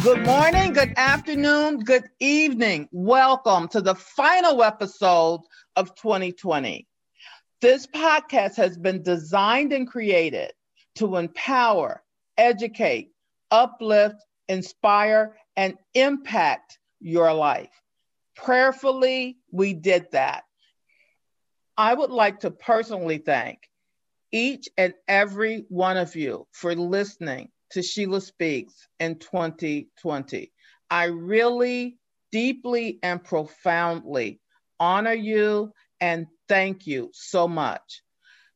Good morning, good afternoon, good evening. Welcome to the final episode of 2020. This podcast has been designed and created to empower, educate, uplift, inspire, and impact your life. Prayerfully, we did that. I would like to personally thank each and every one of you for listening to Sheila Speaks in 2020. I really deeply and profoundly honor you and thank you so much.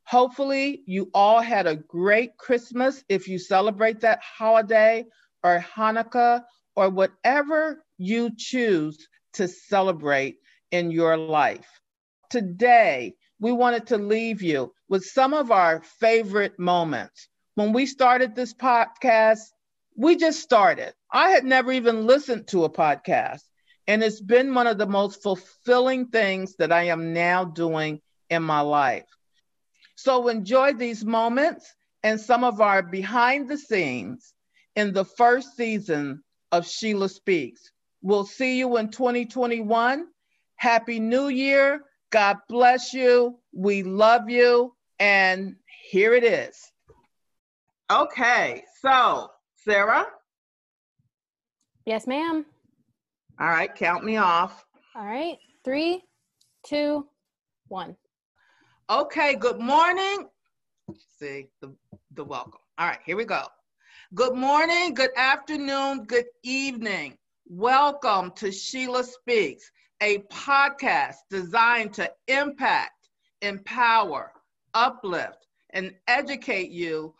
Hopefully, you all had a great Christmas if you celebrate that holiday or Hanukkah or whatever you choose to celebrate in your life. Today, we wanted to leave you with some of our favorite moments when we started this podcast, we just started. I had never even listened to a podcast. And it's been one of the most fulfilling things that I am now doing in my life. So enjoy these moments and some of our behind the scenes in the first season of Sheila Speaks. We'll see you in 2021. Happy New Year. God bless you. We love you. And here it is. Okay, so Sarah. Yes, ma'am. All right, count me off. All right, three, two, one. Okay, good morning. See the, the welcome. All right, here we go. Good morning, good afternoon, good evening. Welcome to Sheila Speaks, a podcast designed to impact, empower, uplift, and educate you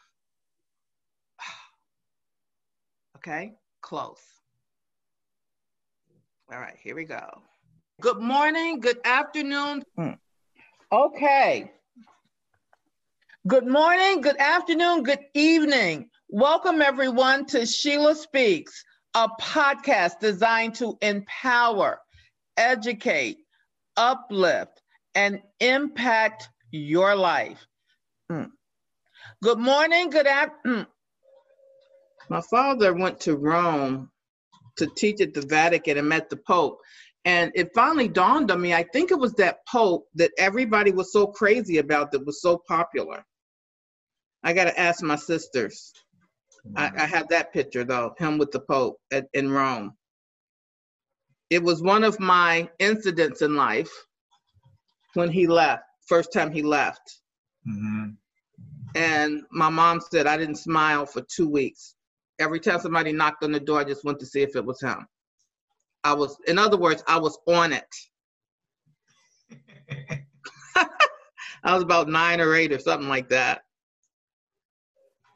Okay, close. All right, here we go. Good morning, good afternoon. Hmm. Okay. Good morning, good afternoon, good evening. Welcome, everyone, to Sheila Speaks, a podcast designed to empower, educate, uplift, and impact your life. Mm. Good morning, good afternoon. My father went to Rome to teach at the Vatican and met the Pope. And it finally dawned on me, I think it was that Pope that everybody was so crazy about that was so popular. I got to ask my sisters. I, I have that picture though, him with the Pope at, in Rome. It was one of my incidents in life when he left, first time he left. Mm-hmm. And my mom said I didn't smile for two weeks. Every time somebody knocked on the door, I just went to see if it was him. I was, in other words, I was on it. I was about nine or eight or something like that.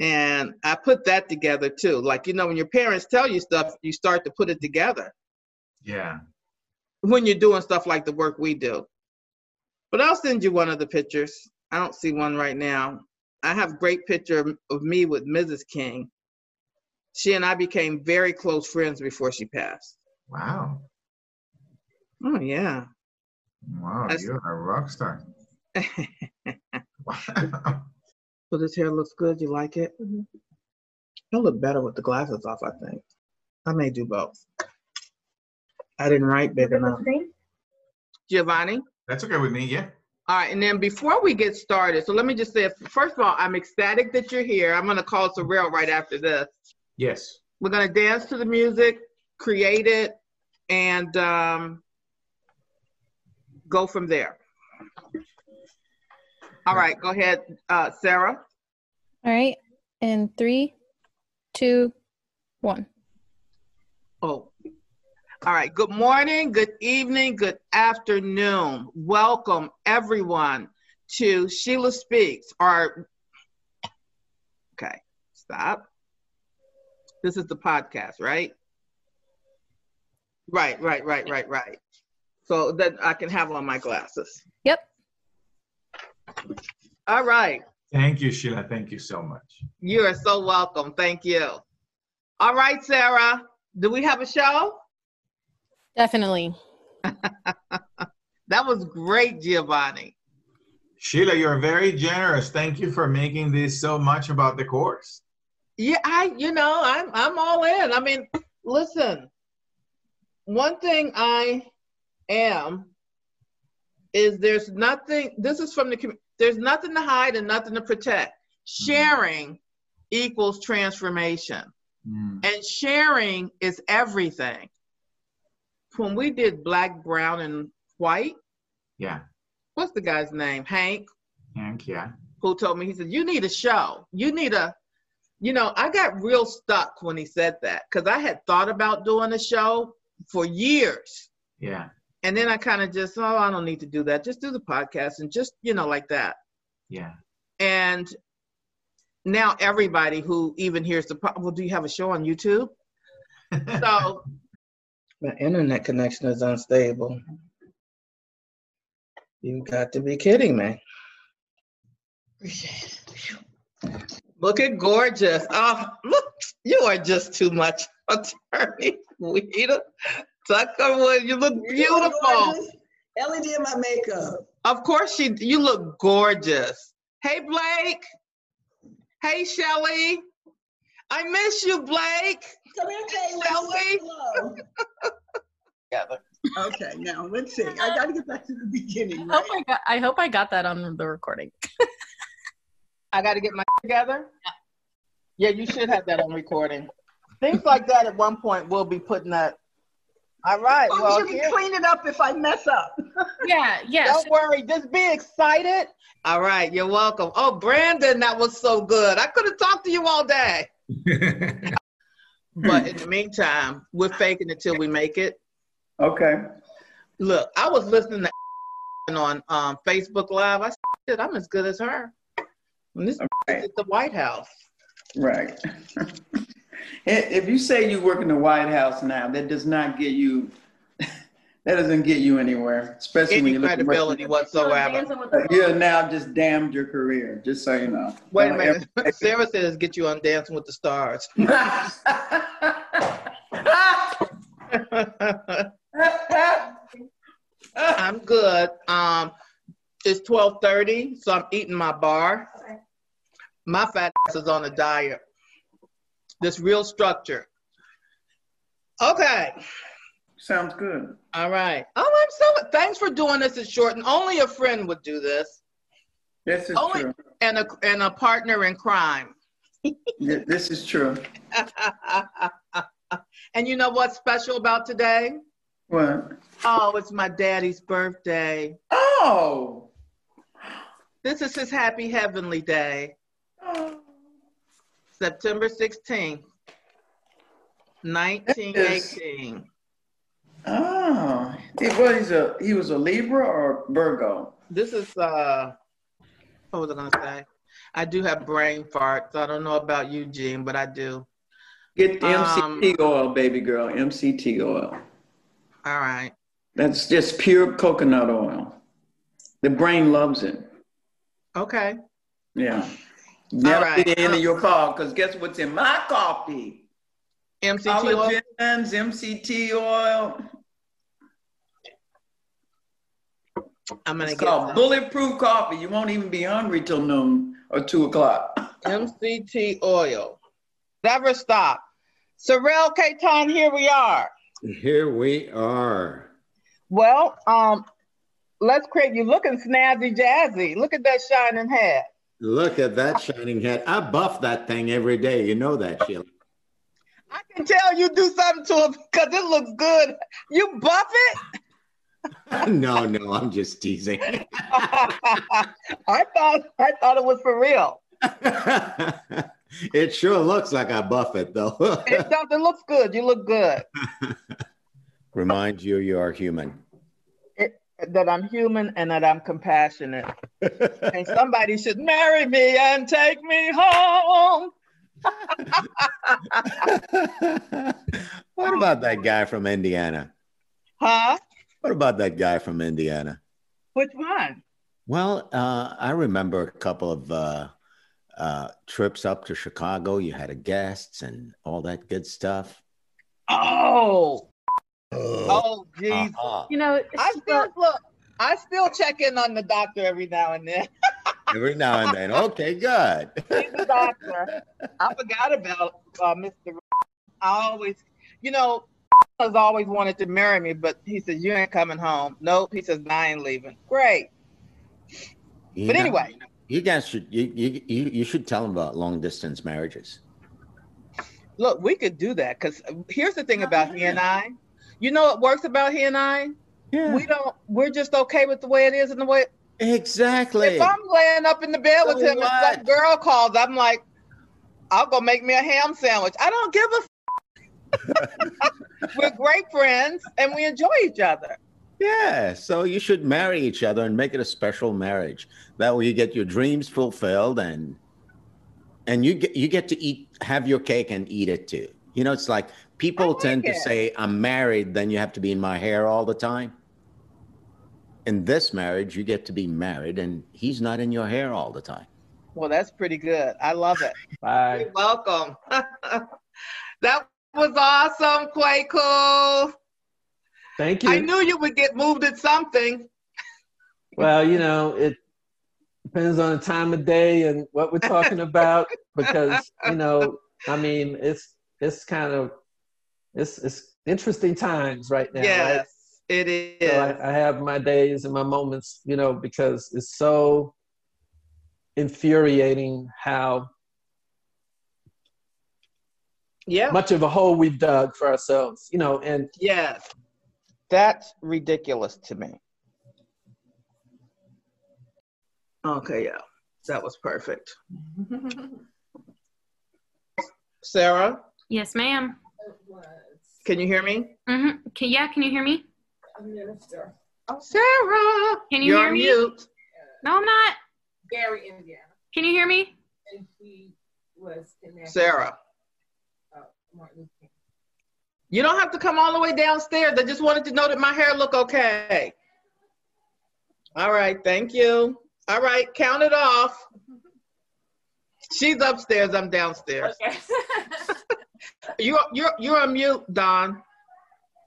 And I put that together too. Like, you know, when your parents tell you stuff, you start to put it together. Yeah. When you're doing stuff like the work we do. But I'll send you one of the pictures. I don't see one right now. I have great picture of me with Mrs. King she and I became very close friends before she passed. Wow. Oh yeah. Wow, That's, you're a rock star. wow. So this hair looks good. You like it? Mm-hmm. It'll look better with the glasses off. I think. I may do both. I didn't write big enough. Giovanni. That's okay with me. Yeah. All right, and then before we get started, so let me just say, first of all, I'm ecstatic that you're here. I'm going to call Sorrel right after this. Yes. We're going to dance to the music, create it, and um, go from there. All right, go ahead, uh, Sarah. All right, in three, two, one. Oh, all right. Good morning, good evening, good afternoon. Welcome, everyone, to Sheila Speaks. Our okay, stop. This is the podcast, right? Right, right, right, right, right. So that I can have on my glasses. Yep. All right. Thank you, Sheila. Thank you so much. You are so welcome. Thank you. All right, Sarah. Do we have a show? Definitely. that was great, Giovanni. Sheila, you're very generous. Thank you for making this so much about the course. Yeah, I you know, I'm I'm all in. I mean, listen. One thing I am is there's nothing this is from the commu- there's nothing to hide and nothing to protect. Sharing equals transformation. Mm. And sharing is everything. When we did black, brown, and white, Yeah. what's the guy's name? Hank, Hank, yeah. who told me, he said, You need a show. You need a, you know, I got real stuck when he said that because I had thought about doing a show for years. Yeah. And then I kind of just, oh, I don't need to do that. Just do the podcast and just, you know, like that. Yeah. And now everybody who even hears the, po- well, do you have a show on YouTube? So my internet connection is unstable. You've got to be kidding me. Look at gorgeous. Oh, look, you are just too much, attorney Weeda. Tuckerwood, you look beautiful. Ellie did my makeup. Of course she you look gorgeous. Hey Blake. Hey Shelly. I miss you, Blake. Come here, Taylor. Shelley. Hello. Together. Okay, now let's see. I got to get back to the beginning. I hope Right? I got, I hope I got that on the recording. I got to get my together. Yeah, you should have that on recording. Things like that at one point we'll be putting that. All right. Oh, Well, you here- can clean it up if I mess up. Yeah, yes. don't worry. Just be excited. All right. You're welcome. Oh, Brandon, that was so good. I could have talked to you all day. But in the meantime, we're faking it till we make it. Okay. Look, I was listening to on um, Facebook Live. I said, I'm as good as her. And this is at the White House. Right. if you say you work in the White House now, that does not get you. That doesn't get you anywhere, especially when you look. At your credibility whatsoever. You have now just damned your career. Just so you know. Wait a minute. Sarah says get you on Dancing with the Stars. I'm good. Um, it's 12:30, so I'm eating my bar. My fat ass is on a diet. This real structure. Okay. Sounds good. All right. Oh, I'm so. Thanks for doing this. It's short, and only a friend would do this, This is Only- true. and a and a partner in crime. This is true. and you know what's special about today? What? Oh, it's my daddy's birthday. Oh. This is his happy heavenly day, Oh. September 16th, 1918. Oh. He was a he was a Libra or Virgo. This is uh what was I gonna say? I do have brain farts. I don't know about you, Gene, but I do. Get the Um, MCT oil, baby girl. MCT oil. All right. That's just pure coconut oil. The brain loves it. Okay. Yeah. Never right. get into your car because guess what's in my coffee? MCT oil. Collagens, MCT oil. I'm gonna It's get called bulletproof coffee. You won't even be hungry till noon or two o'clock. MCT oil. Never stop. Sorrel Katon, here we are. Here we are. Well, um, let's create you looking snazzy jazzy. Look at that shining head. Look at that shining head. I buff that thing every day. You know that, Sheila. I can tell you do something to it because it looks good. You buff it? no, no, I'm just teasing. I thought I thought it was for real. it sure looks like I buff it, though. It does. It looks good. You look good. Remind you you are human. That I'm human and that I'm compassionate. and somebody should marry me and take me home. what about that guy from Indiana? Huh? What about that guy from Indiana? Which one? Well, uh, I remember a couple of uh, uh, trips up to Chicago. You had a guests and all that good stuff. Oh. Oh, geez. Uh-huh. You know, I Sheila, feel look. I still check in on the doctor every now and then. Every now and then. Okay, good. He's a doctor. I forgot about uh, Mr. I always, you know, has always wanted to marry me, but he says you ain't coming home. Nope. He says I ain't leaving. Great. You But know, anyway, you guys should you, you you you should tell them about long distance marriages. look, we could do that because here's the thing about he and I. You know what works about he and I? Yeah, We don't. We're just okay with the way it is and the way. exactly. If I'm laying up in the bed with So him and what? some girl calls, I'm like, I'll go make me a ham sandwich. I don't give a. F- We're great friends and we enjoy each other. Yeah, so you should marry each other and make it a special marriage. That way you get your dreams fulfilled and and you get you get to eat have your cake and eat it too. You know, it's like people like tend to say I'm married, then you have to be in my hair all the time. In this marriage, you get to be married and he's not in your hair all the time. Well, that's pretty good. I love it. Bye. You're welcome. that was awesome, Quaco. Thank you. I knew you would get moved at something. Well, you know, it depends on the time of day and what we're talking about because, you know, I mean, it's it's kind of it's it's interesting times right now, right? yes, it is. So I, I have my days and my moments, you know, because it's so infuriating how yeah. much of a hole we've dug for ourselves, you know, and Yes. That's ridiculous to me. Okay, yeah. That was perfect. Sarah, Yes, ma'am. can you hear me? mm-hmm. Can, yeah, can you hear me? Sarah, Can you you're hear me? mute. No, I'm not. Gary, Indiana, Can you hear me? and he was connected. Sarah, Martin Luther King. you don't have to come all the way downstairs. I just wanted to know that my hair look okay. All right, thank you. All right, count it off. She's upstairs. I'm downstairs. Okay. You're you're you're on mute, Don.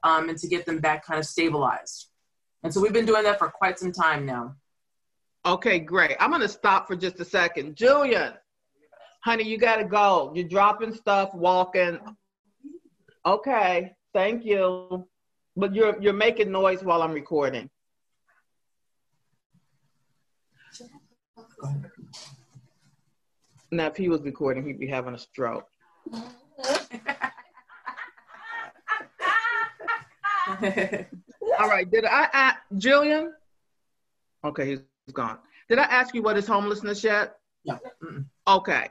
um, and to get them back kind of stabilized. And so we've been doing that for quite some time now. Okay, great. I'm gonna stop for just a second. Julian, honey, you gotta go. You're dropping stuff, walking. Okay, thank you. But you're you're making noise while I'm recording. Now, if he was recording, he'd be having a stroke. All right, did I, I Julian? Okay, he's gone. Did I ask you what is homelessness yet? No. Okay.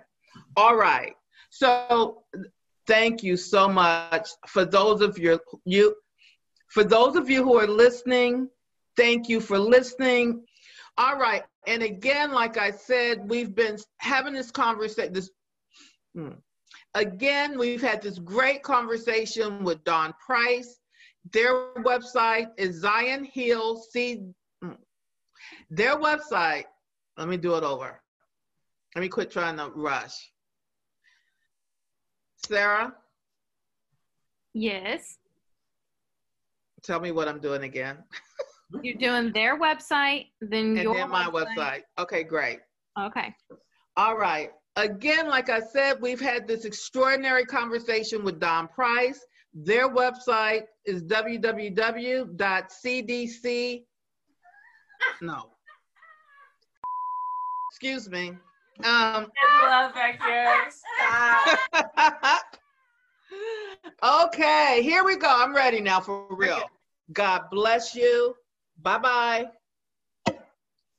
All right. So thank you so much for those of your you for those of you who are listening, thank you for listening. All right. And again, like I said, we've been having this conversation this hmm. again, we've had this great conversation with Don Price. Their website is Zion Hill C. hmm. Their website, let me do it over. Let me quit trying to rush. Sarah, Yes. tell me what I'm doing again. You're doing their website, then And your then my website. Okay, great. Okay. All right. Again, like I said, we've had this extraordinary conversation with Don Price. Their website is www.cdc. No. Excuse me. Um, Love vectors. okay, here we go. I'm ready now for real. God bless you. Bye bye.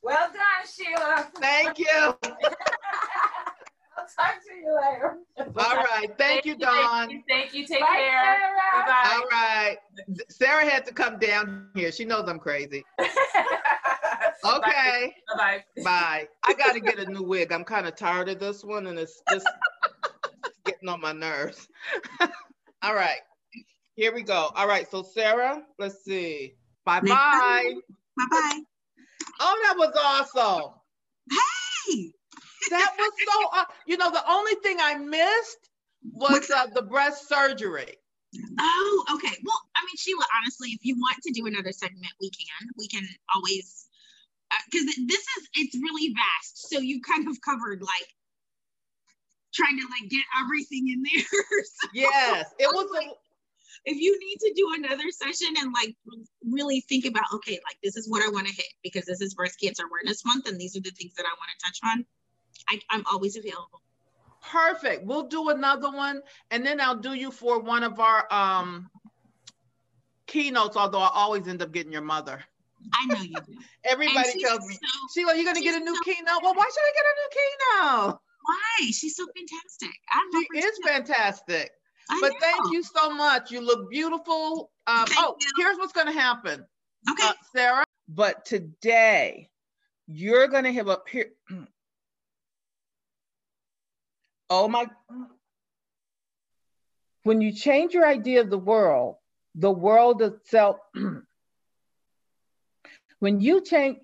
Well done, Sheila. Thank you. I'll talk to you later. All right. Thank you, Dawn. Thank you. Thank you. Take Bye, care. All Bye right. Sarah had to come down here. She knows I'm crazy. Bye. Okay. Bye. Bye. I got to get a new wig. I'm kind of tired of this one and it's just getting on my nerves. All right. Here we go. All right. So, Sarah, let's see. Bye bye. Bye bye. Oh, that was awesome. Hey, That was so, uh, you know, the only thing I missed was uh, the breast surgery. Oh, okay. Well, I mean, Sheila, honestly, if you want to do another segment, we can. We can always, because this is, it's really vast. So you kind of covered like trying to like get everything in there. So Yes, it was. A, if you need to do another session and like really think about, okay, like this is what I want to hit because this is Breast Cancer Awareness Month and these are the things that I want to touch on, I, I'm always available. Perfect. We'll do another one, and then I'll do you for one of our um keynotes. Although I always end up getting your mother. I know you do. Everybody tells me, so- Sheila, you're gonna get a new so- keynote. Well, why should I get a new keynote? Why? She's so fantastic. I She is fantastic. I But thank you so much. You look beautiful. Um, oh, you. here's what's gonna happen, Okay. uh, Sarah. But today, you're gonna have a here. Oh my. When you change your idea of the world, the world itself. when you change,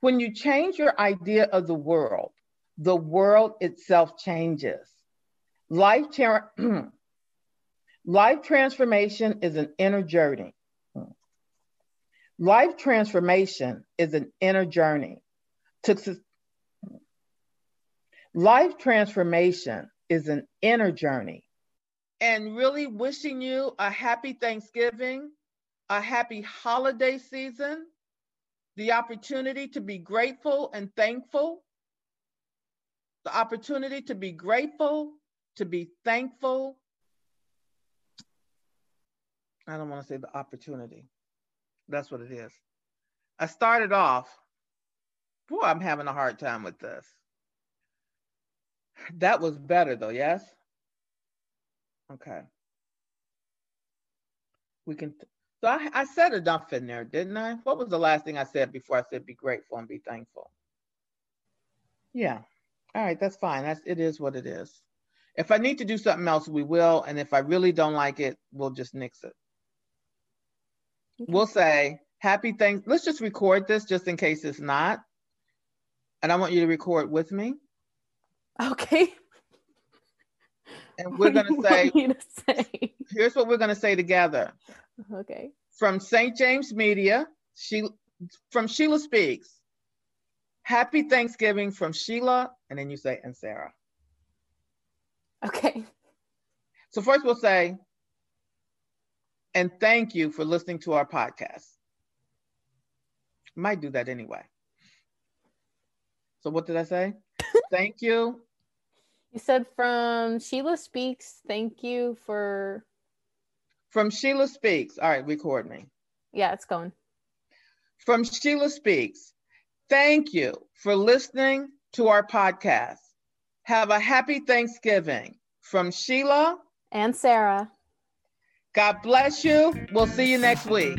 when you change your idea of the world, the world itself changes. Life, life transformation is an inner journey. Life transformation is an inner journey. To life transformation is an inner journey. And really wishing you a happy Thanksgiving, a happy holiday season, the opportunity to be grateful and thankful, the opportunity to be grateful, to be thankful. I don't want to say the opportunity. That's what it is. I started off, boy, I'm having a hard time with this. That was better though, yes? Okay. We can, so I, I said enough in there, didn't I? What was the last thing I said before I said be grateful and be thankful? Yeah. All right, that's fine. That's it is what it is. If I need to do something else, we will. And if I really don't like it, we'll just nix it. We'll say happy thanks. Let's just record this just in case it's not. And I want you to record with me. Okay. And we're gonna say, to say. here's what we're gonna say together. Okay. From St. James Media, she from Sheila Speaks. Happy Thanksgiving from Sheila, and then you say and Sarah. Okay. So first we'll say, and thank you for listening to our podcast. Might do that anyway. So what did I say? thank you. You said from Sheila Speaks, thank you for From Sheila Speaks. All right, record me. yeah, it's going. From Sheila Speaks. Thank you for listening to our podcast. Have a happy Thanksgiving. From Sheila, And Sarah. God bless you. We'll see you next week.